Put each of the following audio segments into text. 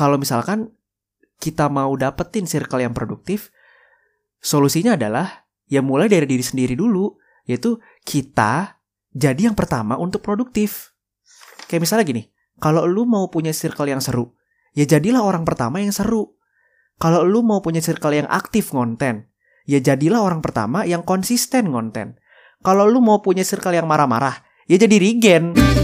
kalau misalkan kita mau dapetin circle yang produktif, solusinya adalah ya mulai dari diri sendiri dulu, yaitu kita jadi yang pertama untuk produktif. Kayak misalnya gini, kalau lu mau punya circle yang seru, ya jadilah orang pertama yang seru. Kalau lu mau punya circle yang aktif ngonten, ya jadilah orang pertama yang konsisten ngonten. Kalau lu mau punya circle yang marah-marah, ya jadi regen.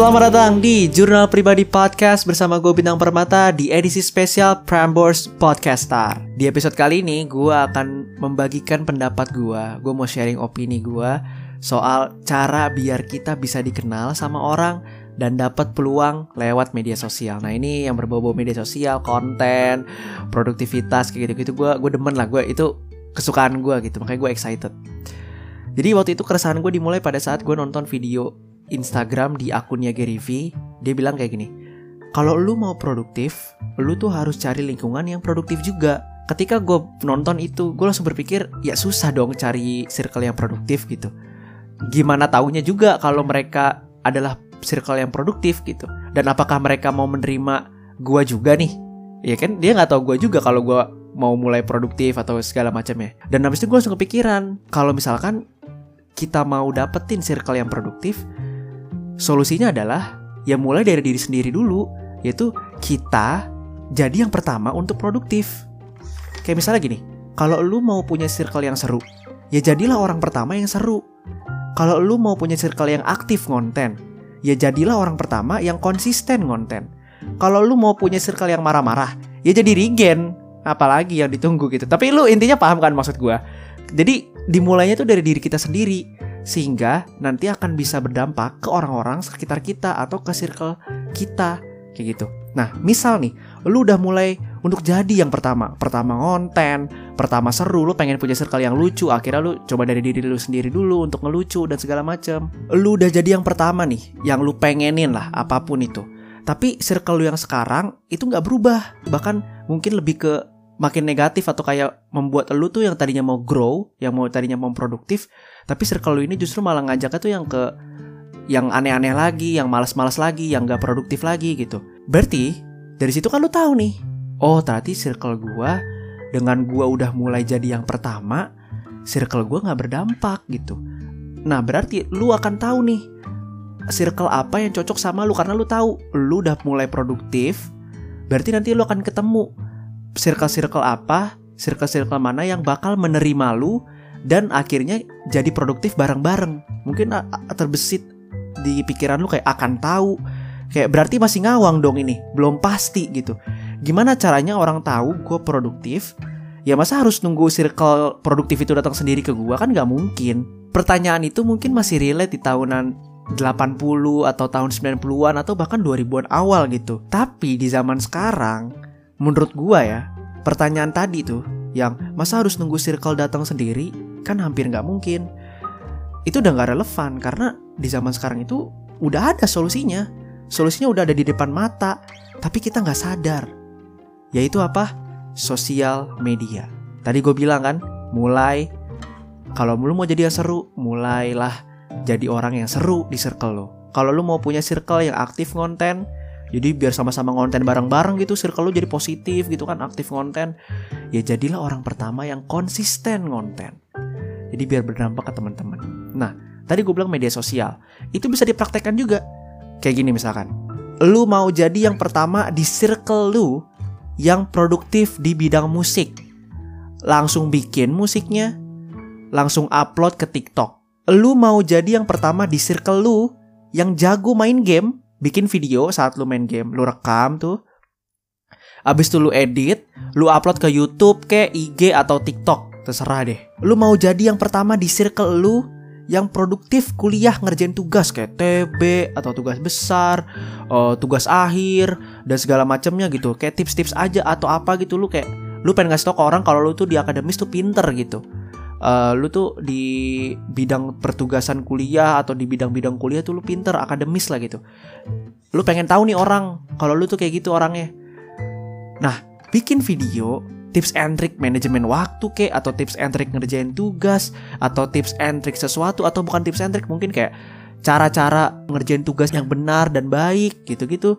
Selamat datang di Jurnal Pribadi Podcast bersama gue Bintang Permata di edisi spesial Prambors Podcast Star. Di episode kali ini gue akan membagikan pendapat gue, gue mau sharing opini gue soal cara biar kita bisa dikenal sama orang dan dapat peluang lewat media sosial. Nah ini yang berbau-bau media sosial, konten, produktivitas kayak gitu-gitu gue gue demen lah gue itu kesukaan gue gitu makanya gue excited. Jadi waktu itu keresahan gue dimulai pada saat gue nonton video Instagram di akunnya Gary V, dia bilang kayak gini. Kalau lu mau produktif, lu tuh harus cari lingkungan yang produktif juga. Ketika gue nonton itu, gue langsung berpikir, ya susah dong cari circle yang produktif gitu. Gimana taunya juga kalau mereka adalah circle yang produktif gitu. Dan apakah mereka mau menerima gue juga nih? Ya kan dia nggak tahu gue juga kalau gue mau mulai produktif atau segala macamnya. Dan habis itu gue langsung kepikiran, kalau misalkan kita mau dapetin circle yang produktif, Solusinya adalah ya mulai dari diri sendiri dulu, yaitu kita jadi yang pertama untuk produktif. Kayak misalnya gini, kalau lu mau punya circle yang seru, ya jadilah orang pertama yang seru. Kalau lu mau punya circle yang aktif ngonten, ya jadilah orang pertama yang konsisten ngonten. Kalau lu mau punya circle yang marah-marah, ya jadi regen. Apalagi yang ditunggu gitu. Tapi lu intinya paham kan maksud gue? Jadi dimulainya tuh dari diri kita sendiri sehingga nanti akan bisa berdampak ke orang-orang sekitar kita atau ke circle kita kayak gitu. Nah, misal nih, lu udah mulai untuk jadi yang pertama, pertama konten, pertama seru, lu pengen punya circle yang lucu, akhirnya lu coba dari diri lu sendiri dulu untuk ngelucu dan segala macem. Lu udah jadi yang pertama nih, yang lu pengenin lah, apa pun itu. Tapi circle lu yang sekarang itu nggak berubah, bahkan mungkin lebih ke makin negatif atau kayak membuat lu tuh yang tadinya mau grow, yang mau tadinya mau produktif, tapi circle lu ini justru malah ngajaknya tuh yang ke yang aneh-aneh lagi, yang malas-malas lagi, yang gak produktif lagi gitu. Berarti dari situ kan lu tahu nih, oh ternyata circle gua dengan gua udah mulai jadi yang pertama, circle gua nggak berdampak gitu. Nah berarti lu akan tahu nih circle apa yang cocok sama lu karena lu tahu lu udah mulai produktif, berarti nanti lu akan ketemu circle-circle apa, circle-circle mana yang bakal menerima lu dan akhirnya jadi produktif bareng-bareng. Mungkin terbesit di pikiran lu kayak akan tahu. Kayak berarti masih ngawang dong ini, belum pasti gitu. Gimana caranya orang tahu gue produktif? Ya masa harus nunggu circle produktif itu datang sendiri ke gue kan gak mungkin. Pertanyaan itu mungkin masih relate di tahunan 80 atau tahun 90-an atau bahkan 2000-an awal gitu. Tapi di zaman sekarang Menurut gua ya, pertanyaan tadi tuh yang masa harus nunggu circle datang sendiri kan hampir nggak mungkin. Itu udah nggak relevan karena di zaman sekarang itu udah ada solusinya. Solusinya udah ada di depan mata, tapi kita nggak sadar. Yaitu apa? Sosial media. Tadi gue bilang kan, mulai kalau lu mau jadi yang seru, mulailah jadi orang yang seru di circle lo. Kalau lu mau punya circle yang aktif konten, jadi biar sama-sama ngonten bareng-bareng gitu circle lu jadi positif gitu kan aktif ngonten. Ya jadilah orang pertama yang konsisten ngonten. Jadi biar berdampak ke teman-teman. Nah tadi gue bilang media sosial. Itu bisa dipraktekkan juga. Kayak gini misalkan. Lu mau jadi yang pertama di circle lu yang produktif di bidang musik. Langsung bikin musiknya langsung upload ke TikTok. Lu mau jadi yang pertama di circle lu yang jago main game bikin video saat lu main game, lu rekam tuh. Abis itu lu edit, lu upload ke YouTube, ke IG atau TikTok, terserah deh. Lu mau jadi yang pertama di circle lu yang produktif kuliah ngerjain tugas kayak TB atau tugas besar, uh, tugas akhir dan segala macamnya gitu. Kayak tips-tips aja atau apa gitu lu kayak lu pengen ngasih tau ke orang kalau lu tuh di akademis tuh pinter gitu uh, lu tuh di bidang pertugasan kuliah atau di bidang-bidang kuliah tuh lu pinter akademis lah gitu. Lu pengen tahu nih orang kalau lu tuh kayak gitu orangnya. Nah bikin video tips and trick manajemen waktu kek atau tips and trick ngerjain tugas atau tips and trick sesuatu atau bukan tips and trick mungkin kayak cara-cara ngerjain tugas yang benar dan baik gitu-gitu.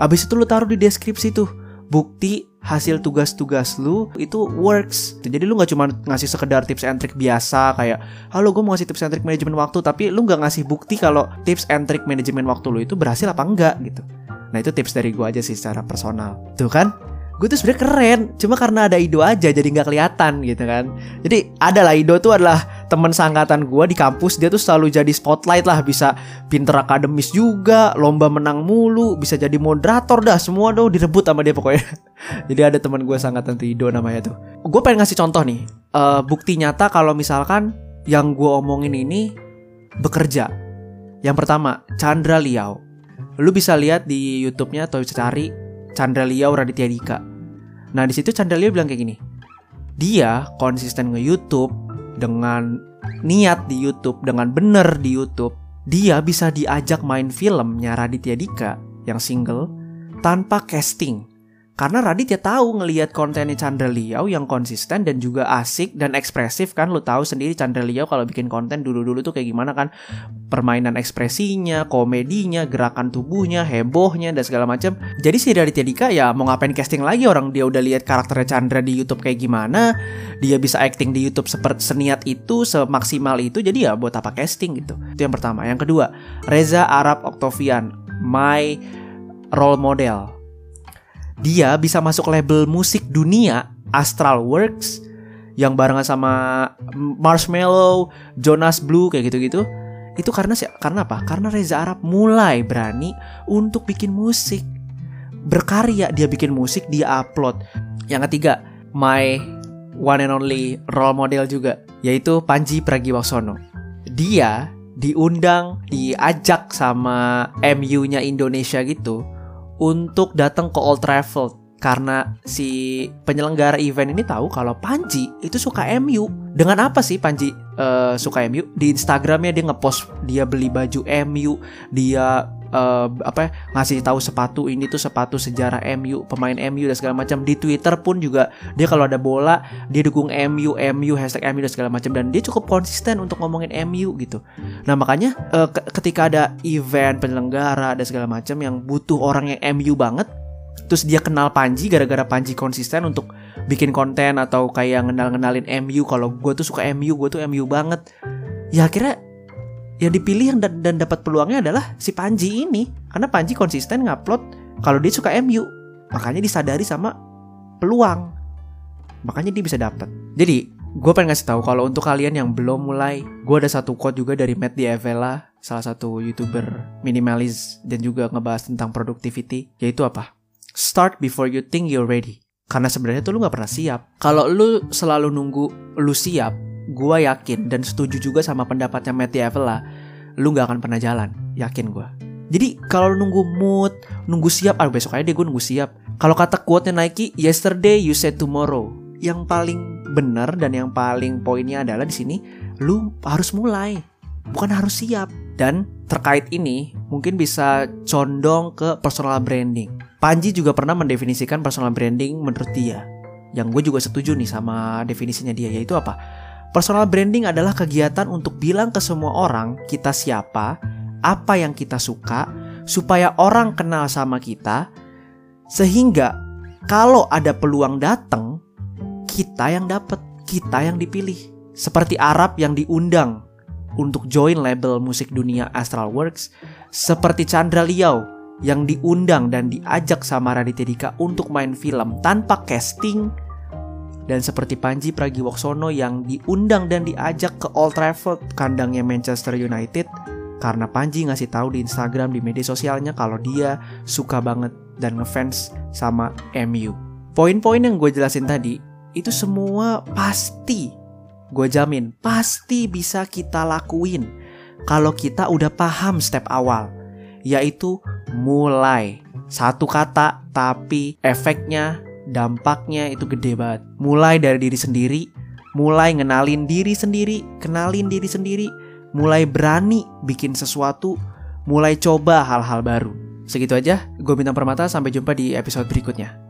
Abis itu lu taruh di deskripsi tuh bukti hasil tugas-tugas lu itu works. Jadi lu nggak cuma ngasih sekedar tips and trick biasa kayak halo gue mau ngasih tips and trick manajemen waktu tapi lu nggak ngasih bukti kalau tips and trick manajemen waktu lu itu berhasil apa enggak gitu. Nah itu tips dari gue aja sih secara personal. Tuh kan? gue tuh sebenarnya keren cuma karena ada Ido aja jadi nggak kelihatan gitu kan jadi ada lah Ido tuh adalah teman sangkatan gue di kampus dia tuh selalu jadi spotlight lah bisa pinter akademis juga lomba menang mulu bisa jadi moderator dah semua tuh direbut sama dia pokoknya. Jadi ada teman gue sangkatan tuh Ido namanya tuh. Gue pengen ngasih contoh nih uh, bukti nyata kalau misalkan yang gue omongin ini bekerja. Yang pertama Chandra Liao. Lu bisa lihat di YouTube-nya atau bisa cari Chandra Liao Raditya Dika. Nah di situ Chandra bilang kayak gini, dia konsisten nge-YouTube dengan niat di YouTube, dengan bener di YouTube, dia bisa diajak main filmnya Raditya Dika yang single tanpa casting. Karena Radit ya tahu ngelihat kontennya Chandra Liao yang konsisten dan juga asik dan ekspresif kan. Lu tahu sendiri Chandra Liao kalau bikin konten dulu-dulu tuh kayak gimana kan. Permainan ekspresinya, komedinya, gerakan tubuhnya, hebohnya dan segala macam. Jadi si Raditya Dika ya mau ngapain casting lagi orang dia udah lihat karakternya Chandra di YouTube kayak gimana. Dia bisa acting di YouTube seperti seniat itu, semaksimal itu. Jadi ya buat apa casting gitu. Itu yang pertama. Yang kedua, Reza Arab Octavian, my role model dia bisa masuk label musik dunia Astral Works yang barengan sama Marshmallow, Jonas Blue kayak gitu-gitu. Itu karena karena apa? Karena Reza Arab mulai berani untuk bikin musik. Berkarya dia bikin musik, dia upload. Yang ketiga, my one and only role model juga, yaitu Panji Pragiwaksono. Dia diundang, diajak sama MU-nya Indonesia gitu untuk datang ke Old Trafford karena si penyelenggara event ini tahu kalau Panji itu suka MU. Dengan apa sih Panji uh, suka MU? Di Instagramnya dia ngepost dia beli baju MU, dia uh, apa ya, ngasih tahu sepatu ini tuh sepatu sejarah MU, pemain MU dan segala macam. Di Twitter pun juga dia kalau ada bola dia dukung MU, MU hashtag MU dan segala macam dan dia cukup konsisten untuk ngomongin MU gitu. Nah makanya uh, ketika ada event penyelenggara dan segala macam yang butuh orang yang MU banget, terus dia kenal Panji gara-gara Panji konsisten untuk bikin konten atau kayak ngenal-ngenalin MU kalau gue tuh suka MU, gue tuh MU banget. Ya akhirnya yang dipilih yang dan, dan dapat peluangnya adalah si Panji ini. Karena Panji konsisten ngupload kalau dia suka MU makanya disadari sama peluang. Makanya dia bisa dapat jadi gue pengen ngasih tahu kalau untuk kalian yang belum mulai gue ada satu quote juga dari Matt Diavela salah satu youtuber minimalis dan juga ngebahas tentang productivity yaitu apa? Start before you think you're ready. Karena sebenarnya tuh lu nggak pernah siap. Kalau lu selalu nunggu lu siap gue yakin dan setuju juga sama pendapatnya Matt Diavela, lu gak akan pernah jalan, yakin gue. Jadi kalau lu nunggu mood, nunggu siap, ah besok aja deh gue nunggu siap. Kalau kata quote-nya Nike, yesterday you said tomorrow. Yang paling benar dan yang paling poinnya adalah di sini, lu harus mulai, bukan harus siap. Dan terkait ini, mungkin bisa condong ke personal branding. Panji juga pernah mendefinisikan personal branding menurut dia. Yang gue juga setuju nih sama definisinya dia, yaitu apa? Personal branding adalah kegiatan untuk bilang ke semua orang kita siapa, apa yang kita suka, supaya orang kenal sama kita, sehingga kalau ada peluang datang, kita yang dapat, kita yang dipilih. Seperti Arab yang diundang untuk join label musik dunia Astral Works, seperti Chandra Liao yang diundang dan diajak sama Raditya Dika untuk main film tanpa casting dan seperti Panji Pragiwaksono yang diundang dan diajak ke Old Trafford kandangnya Manchester United karena Panji ngasih tahu di Instagram di media sosialnya kalau dia suka banget dan ngefans sama MU. Poin-poin yang gue jelasin tadi itu semua pasti gue jamin pasti bisa kita lakuin kalau kita udah paham step awal yaitu mulai satu kata tapi efeknya dampaknya itu gede banget. Mulai dari diri sendiri, mulai ngenalin diri sendiri, kenalin diri sendiri, mulai berani bikin sesuatu, mulai coba hal-hal baru. Segitu aja, gue bintang permata sampai jumpa di episode berikutnya.